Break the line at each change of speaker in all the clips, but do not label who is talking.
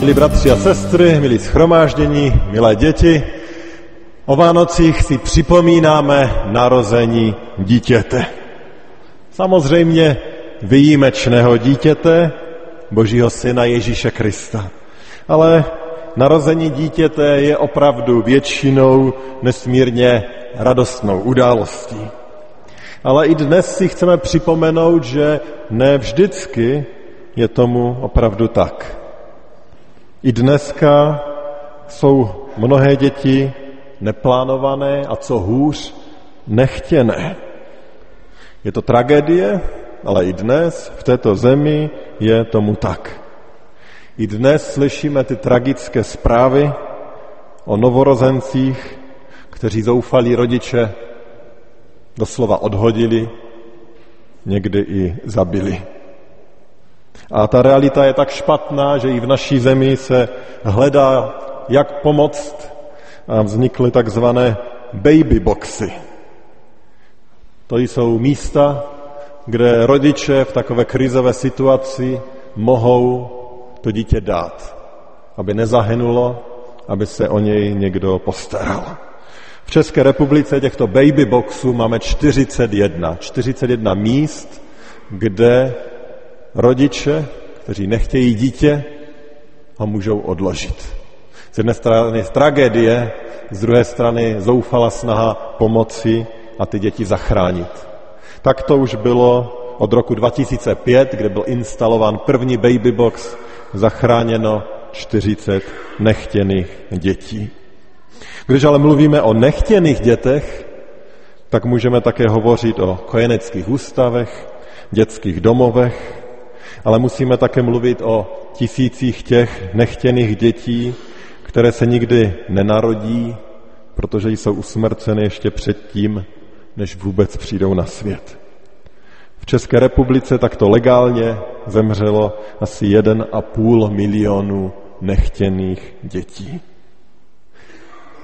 Milí bratři a sestry, milí schromáždění, milé děti, o Vánocích si připomínáme narození dítěte. Samozřejmě výjimečného dítěte, Božího syna Ježíše Krista. Ale narození dítěte je opravdu většinou nesmírně radostnou událostí. Ale i dnes si chceme připomenout, že ne vždycky je tomu opravdu tak. I dneska jsou mnohé děti neplánované a co hůř, nechtěné. Je to tragédie, ale i dnes v této zemi je tomu tak. I dnes slyšíme ty tragické zprávy o novorozencích, kteří zoufalí rodiče doslova odhodili, někdy i zabili. A ta realita je tak špatná, že i v naší zemi se hledá, jak pomoct a vznikly takzvané baby boxy. To jsou místa, kde rodiče v takové krizové situaci mohou to dítě dát, aby nezahynulo, aby se o něj někdo postaral. V České republice těchto baby boxů máme 41. 41 míst, kde rodiče, kteří nechtějí dítě, ho můžou odložit. Z jedné strany tragédie, z druhé strany zoufala snaha pomoci a ty děti zachránit. Tak to už bylo od roku 2005, kde byl instalován první baby box, zachráněno 40 nechtěných dětí. Když ale mluvíme o nechtěných dětech, tak můžeme také hovořit o kojeneckých ústavech, dětských domovech, ale musíme také mluvit o tisících těch nechtěných dětí, které se nikdy nenarodí, protože jsou usmrceny ještě předtím, než vůbec přijdou na svět. V České republice takto legálně zemřelo asi 1,5 milionu nechtěných dětí.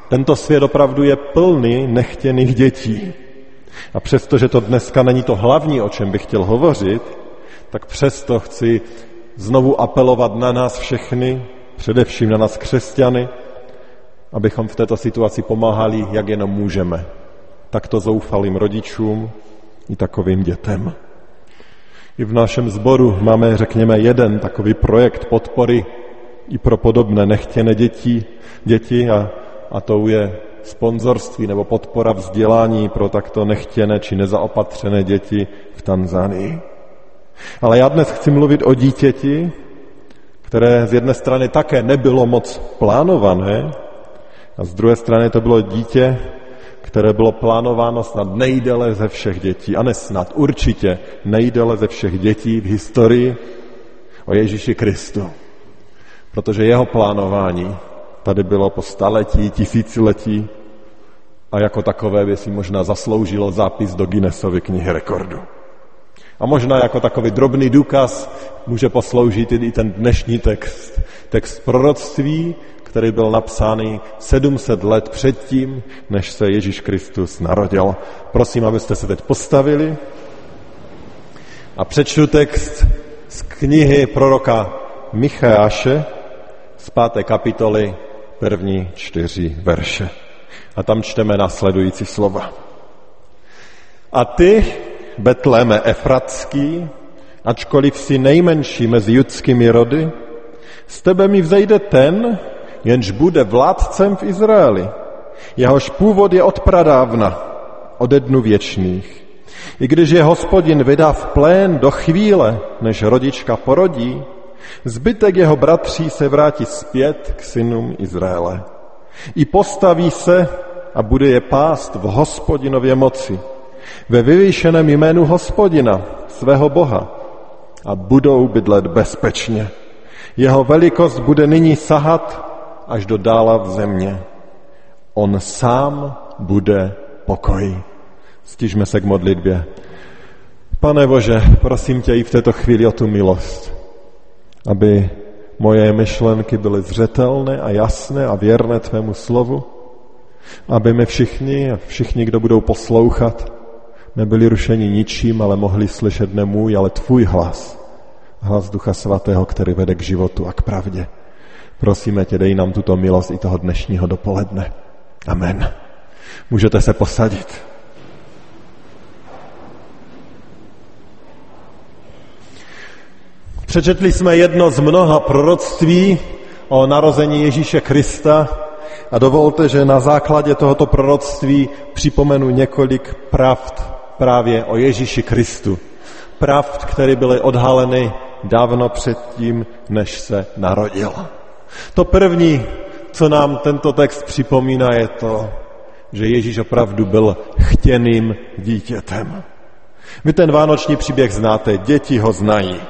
Tento svět opravdu je plný nechtěných dětí. A přestože to dneska není to hlavní, o čem bych chtěl hovořit, tak přesto chci znovu apelovat na nás všechny, především na nás křesťany, abychom v této situaci pomáhali, jak jenom můžeme. Takto zoufalým rodičům i takovým dětem. I v našem sboru máme, řekněme, jeden takový projekt podpory i pro podobné nechtěné děti, děti a, a to je sponzorství nebo podpora vzdělání pro takto nechtěné či nezaopatřené děti v Tanzánii. Ale já dnes chci mluvit o dítěti, které z jedné strany také nebylo moc plánované, a z druhé strany to bylo dítě, které bylo plánováno snad nejdele ze všech dětí, a ne snad, určitě nejdele ze všech dětí v historii o Ježíši Kristu. Protože jeho plánování tady bylo po staletí, tisíciletí a jako takové by si možná zasloužilo zápis do Guinnessovy knihy rekordu. A možná jako takový drobný důkaz může posloužit i ten dnešní text. Text proroctví, který byl napsány 700 let předtím, než se Ježíš Kristus narodil. Prosím, abyste se teď postavili a přečtu text z knihy proroka Micheáše z páté kapitoly první čtyři verše. A tam čteme následující slova. A ty, Betléme Efratský, ačkoliv si nejmenší mezi judskými rody, z tebe mi vzejde ten, jenž bude vládcem v Izraeli. Jehož původ je od pradávna, ode dnu věčných. I když je hospodin vydá v plén do chvíle, než rodička porodí, zbytek jeho bratří se vrátí zpět k synům Izraele. I postaví se a bude je pást v hospodinově moci ve vyvýšeném jménu hospodina, svého Boha a budou bydlet bezpečně. Jeho velikost bude nyní sahat až do dála v země. On sám bude pokoj. Stižme se k modlitbě. Pane Bože, prosím tě i v této chvíli o tu milost, aby moje myšlenky byly zřetelné a jasné a věrné tvému slovu, aby my všichni a všichni, kdo budou poslouchat, nebyli rušeni ničím, ale mohli slyšet ne můj, ale tvůj hlas. Hlas Ducha Svatého, který vede k životu a k pravdě. Prosíme tě, dej nám tuto milost i toho dnešního dopoledne. Amen. Můžete se posadit. Přečetli jsme jedno z mnoha proroctví o narození Ježíše Krista a dovolte, že na základě tohoto proroctví připomenu několik pravd právě o Ježíši Kristu. Pravd, které byly odhaleny dávno předtím, než se narodil. To první, co nám tento text připomíná, je to, že Ježíš opravdu byl chtěným dítětem. Vy ten vánoční příběh znáte, děti ho znají.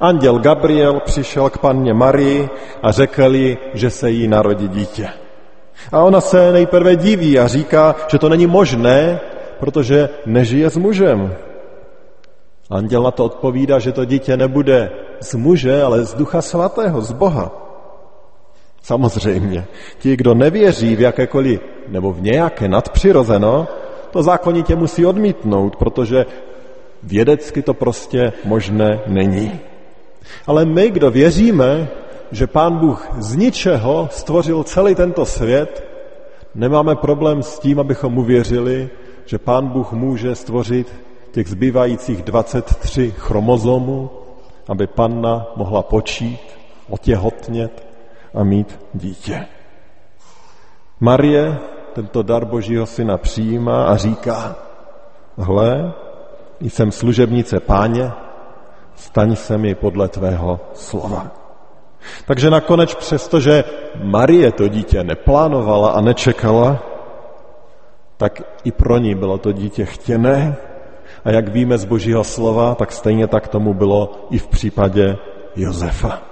Anděl Gabriel přišel k panně Marii a řekl jí, že se jí narodí dítě. A ona se nejprve diví a říká, že to není možné, protože nežije s mužem. Anděl na to odpovídá, že to dítě nebude z muže, ale z ducha svatého, z Boha. Samozřejmě, ti, kdo nevěří v jakékoliv nebo v nějaké nadpřirozeno, to zákonitě musí odmítnout, protože vědecky to prostě možné není. Ale my, kdo věříme, že Pán Bůh z ničeho stvořil celý tento svět, nemáme problém s tím, abychom uvěřili, že Pán Bůh může stvořit těch zbývajících 23 chromozomů, aby panna mohla počít, otěhotnět a mít dítě. Marie tento dar Božího syna přijímá a říká, hle, jsem služebnice páně, staň se mi podle tvého slova. Takže nakonec přestože Marie to dítě neplánovala a nečekala, tak i pro ní bylo to dítě chtěné a jak víme z božího slova, tak stejně tak tomu bylo i v případě Josefa.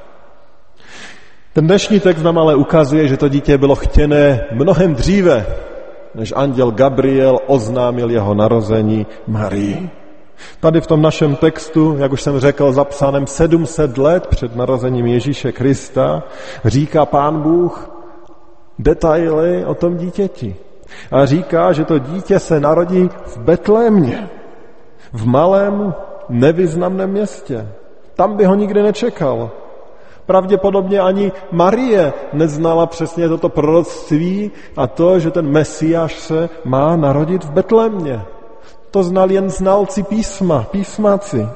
Ten dnešní text nám ale ukazuje, že to dítě bylo chtěné mnohem dříve, než anděl Gabriel oznámil jeho narození Marii. Tady v tom našem textu, jak už jsem řekl, zapsaném 700 let před narozením Ježíše Krista, říká pán Bůh detaily o tom dítěti. A říká, že to dítě se narodí v Betlémě, v malém nevyznamném městě. Tam by ho nikdy nečekal. Pravděpodobně ani Marie neznala přesně toto proroctví a to, že ten Mesiáš se má narodit v Betlémě. To znal jen znalci písma, písmáci.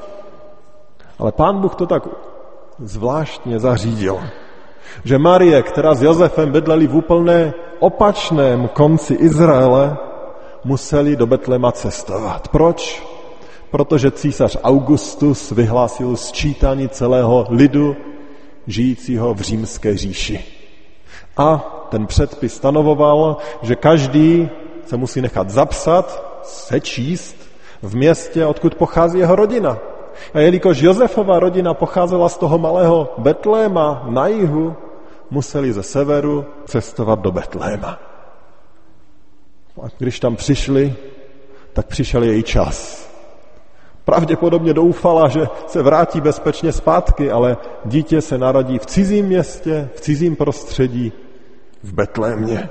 Ale pán Bůh to tak zvláštně zařídil, že Marie, která s Josefem bydleli v úplné opačném konci Izraele, museli do Betlema cestovat. Proč? Protože císař Augustus vyhlásil sčítání celého lidu žijícího v římské říši. A ten předpis stanovoval, že každý se musí nechat zapsat sečíst v městě, odkud pochází jeho rodina. A jelikož Josefova rodina pocházela z toho malého Betléma na jihu, museli ze severu cestovat do Betléma. A když tam přišli, tak přišel její čas. Pravděpodobně doufala, že se vrátí bezpečně zpátky, ale dítě se narodí v cizím městě, v cizím prostředí, v Betlémě.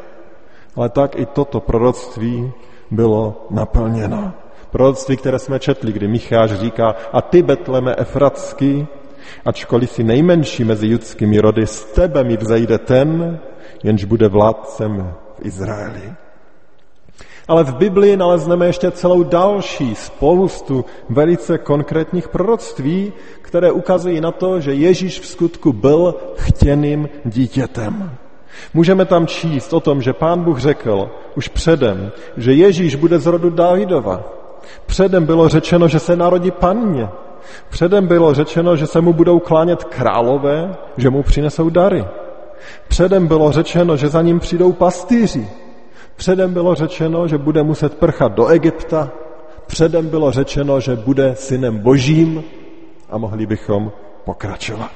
Ale tak i toto proroctví bylo naplněno. Proroctví, které jsme četli, kdy Micháš říká, a ty, Betleme Efratsky, ačkoliv si nejmenší mezi judskými rody, z tebe mi vzejde ten, jenž bude vládcem v Izraeli. Ale v Biblii nalezneme ještě celou další spoustu velice konkrétních proroctví, které ukazují na to, že Ježíš v skutku byl chtěným dítětem. Můžeme tam číst o tom, že pán Bůh řekl už předem, že Ježíš bude z rodu Dávidova. Předem bylo řečeno, že se narodí panně. Předem bylo řečeno, že se mu budou klánět králové, že mu přinesou dary. Předem bylo řečeno, že za ním přijdou pastýři. Předem bylo řečeno, že bude muset prchat do Egypta. Předem bylo řečeno, že bude synem božím a mohli bychom pokračovat.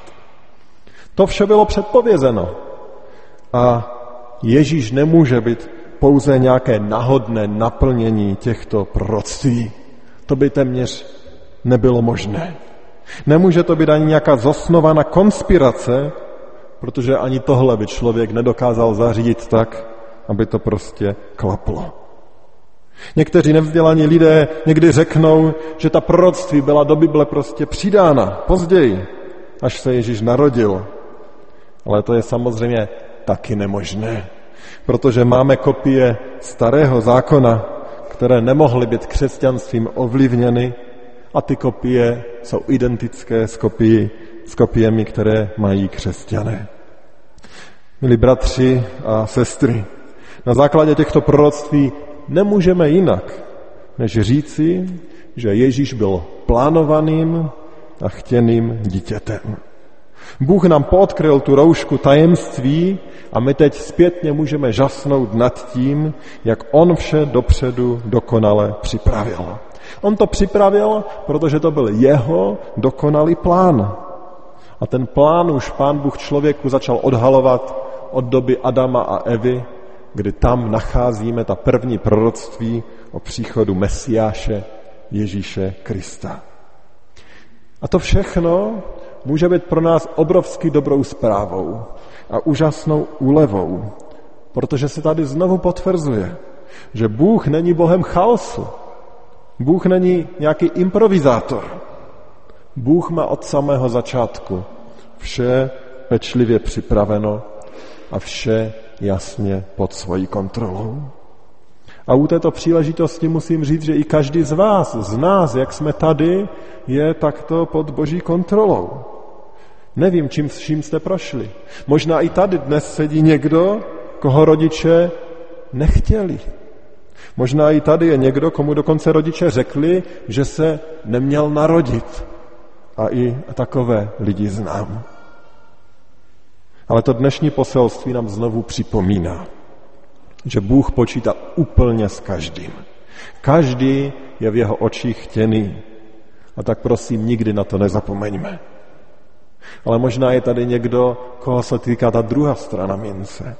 To vše bylo předpovězeno. A Ježíš nemůže být pouze nějaké nahodné naplnění těchto proroctví. To by téměř nebylo možné. Nemůže to být ani nějaká zosnovaná konspirace, protože ani tohle by člověk nedokázal zařídit tak, aby to prostě klaplo. Někteří nevzdělaní lidé někdy řeknou, že ta proroctví byla do Bible prostě přidána později, až se Ježíš narodil. Ale to je samozřejmě taky nemožné, protože máme kopie starého zákona, které nemohly být křesťanstvím ovlivněny a ty kopie jsou identické s, kopii, s kopiemi, které mají křesťané. Milí bratři a sestry, na základě těchto proroctví nemůžeme jinak, než říci, že Ježíš byl plánovaným a chtěným dítětem. Bůh nám podkryl tu roušku tajemství a my teď zpětně můžeme žasnout nad tím, jak On vše dopředu dokonale připravil. On to připravil, protože to byl jeho dokonalý plán. A ten plán už pán Bůh člověku začal odhalovat od doby Adama a Evy, kdy tam nacházíme ta první proroctví o příchodu Mesiáše Ježíše Krista. A to všechno může být pro nás obrovsky dobrou zprávou a úžasnou úlevou, protože se tady znovu potvrzuje, že Bůh není Bohem chaosu. Bůh není nějaký improvizátor. Bůh má od samého začátku vše pečlivě připraveno a vše jasně pod svojí kontrolou. A u této příležitosti musím říct, že i každý z vás, z nás, jak jsme tady, je takto pod boží kontrolou. Nevím, čím, čím jste prošli. Možná i tady dnes sedí někdo, koho rodiče nechtěli. Možná i tady je někdo, komu dokonce rodiče řekli, že se neměl narodit. A i takové lidi znám. Ale to dnešní poselství nám znovu připomíná, že Bůh počítá úplně s každým. Každý je v jeho očích chtěný. A tak prosím, nikdy na to nezapomeňme. Ale možná je tady někdo, koho se týká ta druhá strana mince.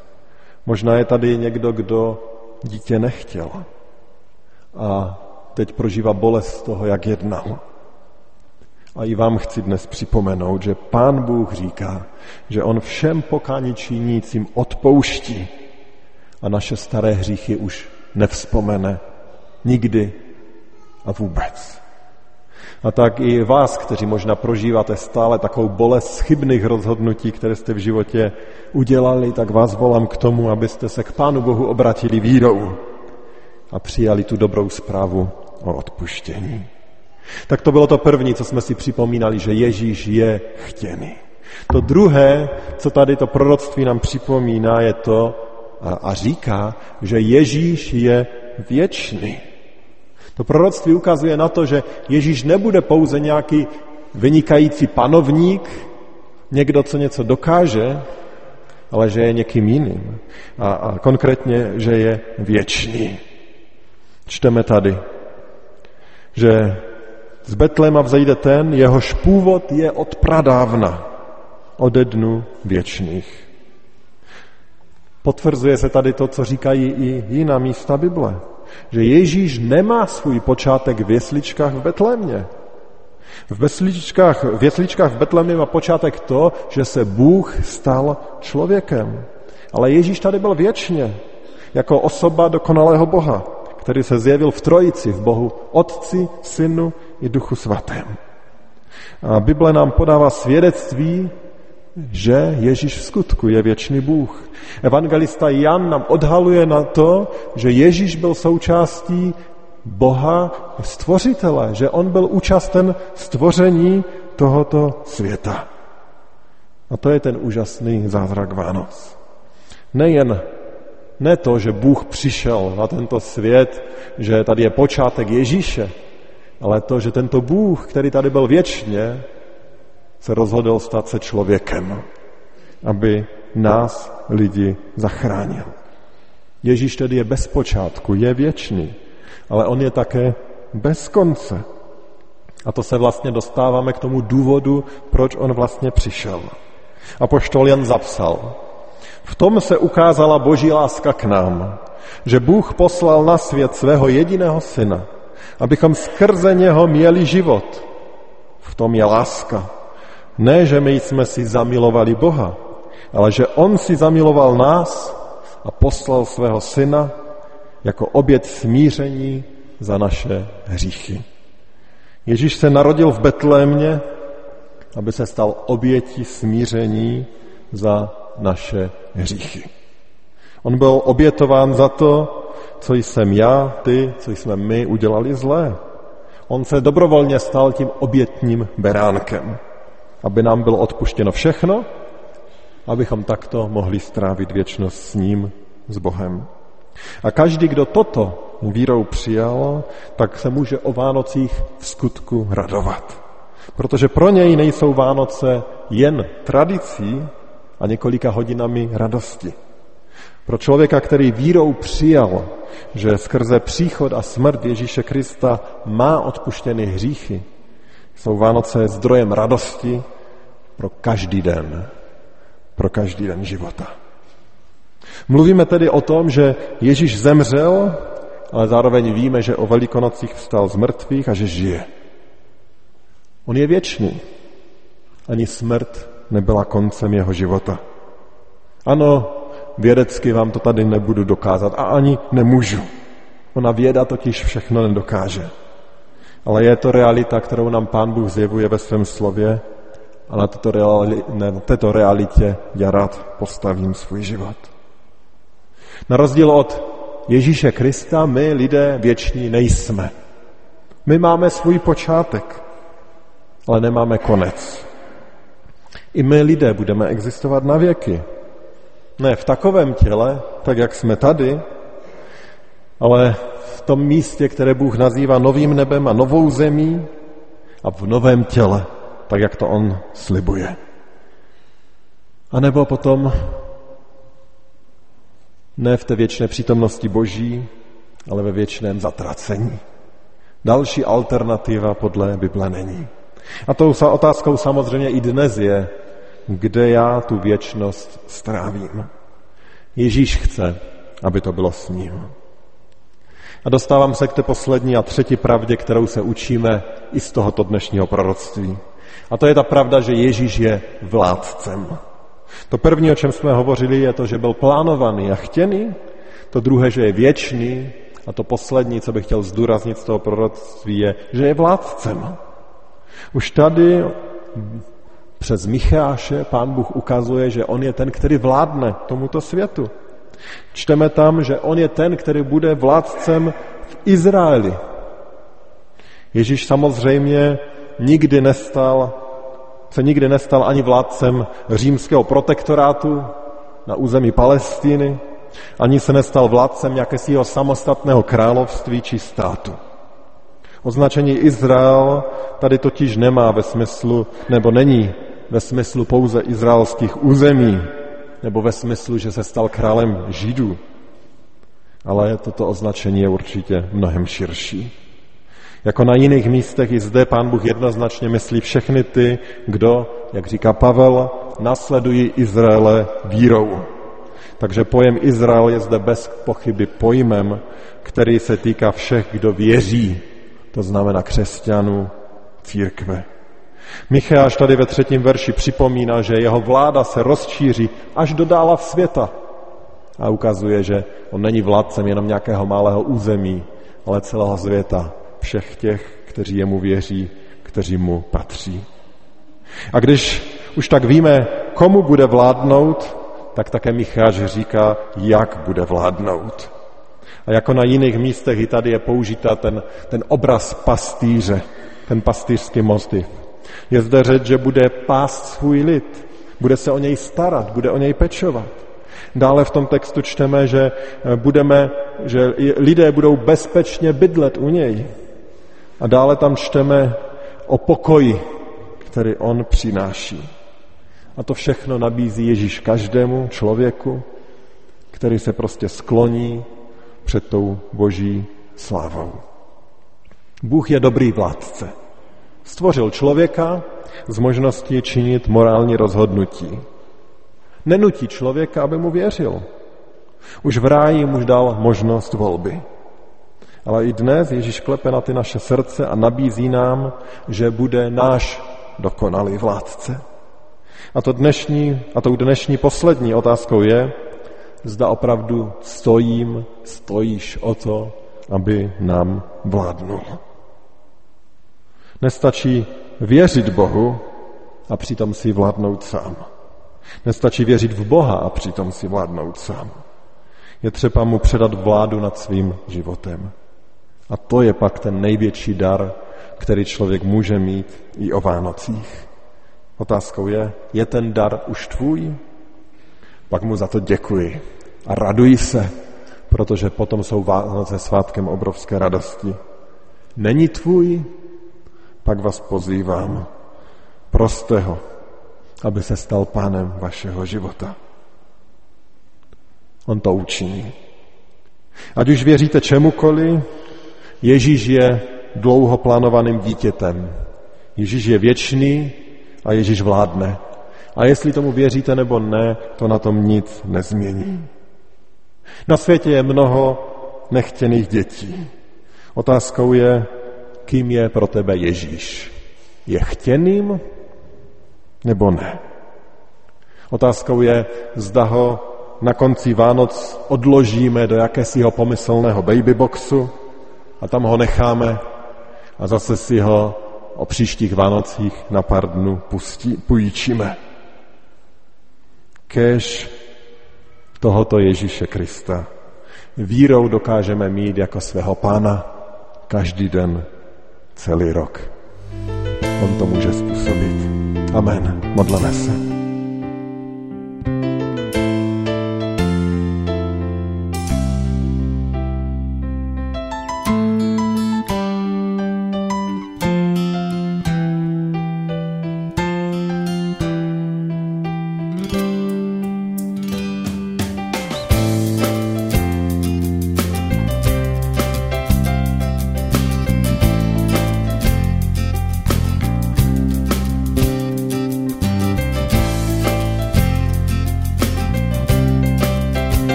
Možná je tady někdo, kdo dítě nechtěl. A teď prožívá bolest toho, jak jednal. A i vám chci dnes připomenout, že Pán Bůh říká, že On všem pokání činícím odpouští a naše staré hříchy už nevzpomene nikdy a vůbec. A tak i vás, kteří možná prožíváte stále takovou bolest chybných rozhodnutí, které jste v životě udělali, tak vás volám k tomu, abyste se k Pánu Bohu obratili vírou a přijali tu dobrou zprávu o odpuštění. Tak to bylo to první, co jsme si připomínali, že Ježíš je chtěný. To druhé, co tady to proroctví nám připomíná, je to a, říká, že Ježíš je věčný. To proroctví ukazuje na to, že Ježíš nebude pouze nějaký vynikající panovník, někdo, co něco dokáže, ale že je někým jiným. A, a konkrétně, že je věčný. Čteme tady, že z Betlema vzejde ten, jehož původ je od pradávna, ode dnu věčných. Potvrzuje se tady to, co říkají i jiná místa Bible, že Ježíš nemá svůj počátek v jesličkách v Betlémě. V, vesličkách, v jesličkách v Betlémě má počátek to, že se Bůh stal člověkem. Ale Ježíš tady byl věčně, jako osoba dokonalého Boha, který se zjevil v trojici, v Bohu Otci, Synu i Duchu Svatém. A Bible nám podává svědectví, že Ježíš v skutku je věčný Bůh. Evangelista Jan nám odhaluje na to, že Ježíš byl součástí Boha stvořitele, že on byl účasten stvoření tohoto světa. A to je ten úžasný zázrak Vánoc. Nejen ne to, že Bůh přišel na tento svět, že tady je počátek Ježíše, ale to, že tento Bůh, který tady byl věčně, se rozhodl stát se člověkem, aby nás lidi zachránil. Ježíš tedy je bez počátku, je věčný, ale on je také bez konce. A to se vlastně dostáváme k tomu důvodu, proč on vlastně přišel. A poštol Jan zapsal, v tom se ukázala boží láska k nám, že Bůh poslal na svět svého jediného syna, abychom skrze něho měli život. V tom je láska. Ne, že my jsme si zamilovali Boha, ale že On si zamiloval nás a poslal svého syna jako oběd smíření za naše hříchy. Ježíš se narodil v Betlémě, aby se stal obětí smíření za naše hříchy. On byl obětován za to, co jsem já, ty, co jsme my udělali zlé. On se dobrovolně stal tím obětním beránkem, aby nám bylo odpuštěno všechno, abychom takto mohli strávit věčnost s ním, s Bohem. A každý, kdo toto vírou přijal, tak se může o Vánocích v skutku radovat. Protože pro něj nejsou Vánoce jen tradicí a několika hodinami radosti. Pro člověka, který vírou přijal, že skrze příchod a smrt Ježíše Krista má odpuštěny hříchy, jsou Vánoce zdrojem radosti pro každý den, pro každý den života. Mluvíme tedy o tom, že Ježíš zemřel, ale zároveň víme, že o velikonocích vstal z mrtvých a že žije. On je věčný. Ani smrt nebyla koncem jeho života. Ano, vědecky vám to tady nebudu dokázat a ani nemůžu. Ona věda totiž všechno nedokáže. Ale je to realita, kterou nám Pán Bůh zjevuje ve svém slově a na této, reali- na této realitě já rád postavím svůj život. Na rozdíl od Ježíše Krista my lidé věční nejsme. My máme svůj počátek, ale nemáme konec. I my lidé budeme existovat na věky. Ne v takovém těle, tak jak jsme tady, ale v tom místě, které Bůh nazývá novým nebem a novou zemí a v novém těle, tak jak to On slibuje. A nebo potom ne v té věčné přítomnosti Boží, ale ve věčném zatracení. Další alternativa podle Bible není. A tou otázkou samozřejmě i dnes je, kde já tu věčnost strávím. Ježíš chce, aby to bylo s ním. A dostávám se k té poslední a třetí pravdě, kterou se učíme i z tohoto dnešního proroctví. A to je ta pravda, že Ježíš je vládcem. To první, o čem jsme hovořili, je to, že byl plánovaný a chtěný. To druhé, že je věčný. A to poslední, co bych chtěl zdůraznit z toho proroctví, je, že je vládcem. Už tady přes Micháše pán Bůh ukazuje, že on je ten, který vládne tomuto světu. Čteme tam, že on je ten, který bude vládcem v Izraeli. Ježíš samozřejmě nikdy nestal, se nikdy nestal ani vládcem římského protektorátu na území Palestíny, ani se nestal vládcem jakésiho samostatného království či státu. Označení Izrael tady totiž nemá ve smyslu, nebo není ve smyslu pouze izraelských území, nebo ve smyslu, že se stal králem Židů. Ale toto označení je určitě mnohem širší. Jako na jiných místech i zde pán Bůh jednoznačně myslí všechny ty, kdo, jak říká Pavel, nasledují Izraele vírou. Takže pojem Izrael je zde bez pochyby pojmem, který se týká všech, kdo věří, to znamená křesťanů, církve. Micháš tady ve třetím verši připomíná, že jeho vláda se rozšíří až do dála světa. A ukazuje, že on není vládcem jenom nějakého malého území, ale celého světa, všech těch, kteří jemu věří, kteří mu patří. A když už tak víme, komu bude vládnout, tak také Micháš říká, jak bude vládnout. A jako na jiných místech i tady je použita ten, ten obraz pastýře, ten pastýřský motiv. Je zde řeč, že bude pást svůj lid, bude se o něj starat, bude o něj pečovat. Dále v tom textu čteme, že, eh, budeme, že lidé budou bezpečně bydlet u něj. A dále tam čteme o pokoji, který on přináší. A to všechno nabízí Ježíš každému člověku, který se prostě skloní před tou boží slávou. Bůh je dobrý vládce. Stvořil člověka z možností činit morální rozhodnutí. Nenutí člověka, aby mu věřil. Už v ráji mu dal možnost volby. Ale i dnes Ježíš klepe na ty naše srdce a nabízí nám, že bude náš dokonalý vládce. A, to dnešní, a tou dnešní poslední otázkou je, zda opravdu stojím, stojíš o to, aby nám vládnul. Nestačí věřit Bohu a přitom si vládnout sám. Nestačí věřit v Boha a přitom si vládnout sám. Je třeba mu předat vládu nad svým životem. A to je pak ten největší dar, který člověk může mít i o Vánocích. Otázkou je, je ten dar už tvůj? Pak mu za to děkuji a raduji se, protože potom jsou Vánoce svátkem obrovské radosti. Není tvůj? Pak vás pozývám, proste ho, aby se stal pánem vašeho života. On to učiní. Ať už věříte čemukoliv, Ježíš je dlouho plánovaným dítětem. Ježíš je věčný a Ježíš vládne. A jestli tomu věříte nebo ne, to na tom nic nezmění. Na světě je mnoho nechtěných dětí. Otázkou je, kým je pro tebe Ježíš. Je chtěným nebo ne? Otázkou je, zda ho na konci Vánoc odložíme do jakésiho pomyslného babyboxu a tam ho necháme a zase si ho o příštích Vánocích na pár dnů pustí, půjčíme. Kež tohoto Ježíše Krista vírou dokážeme mít jako svého pána každý den, celý rok. On to může způsobit. Amen. Modleme se.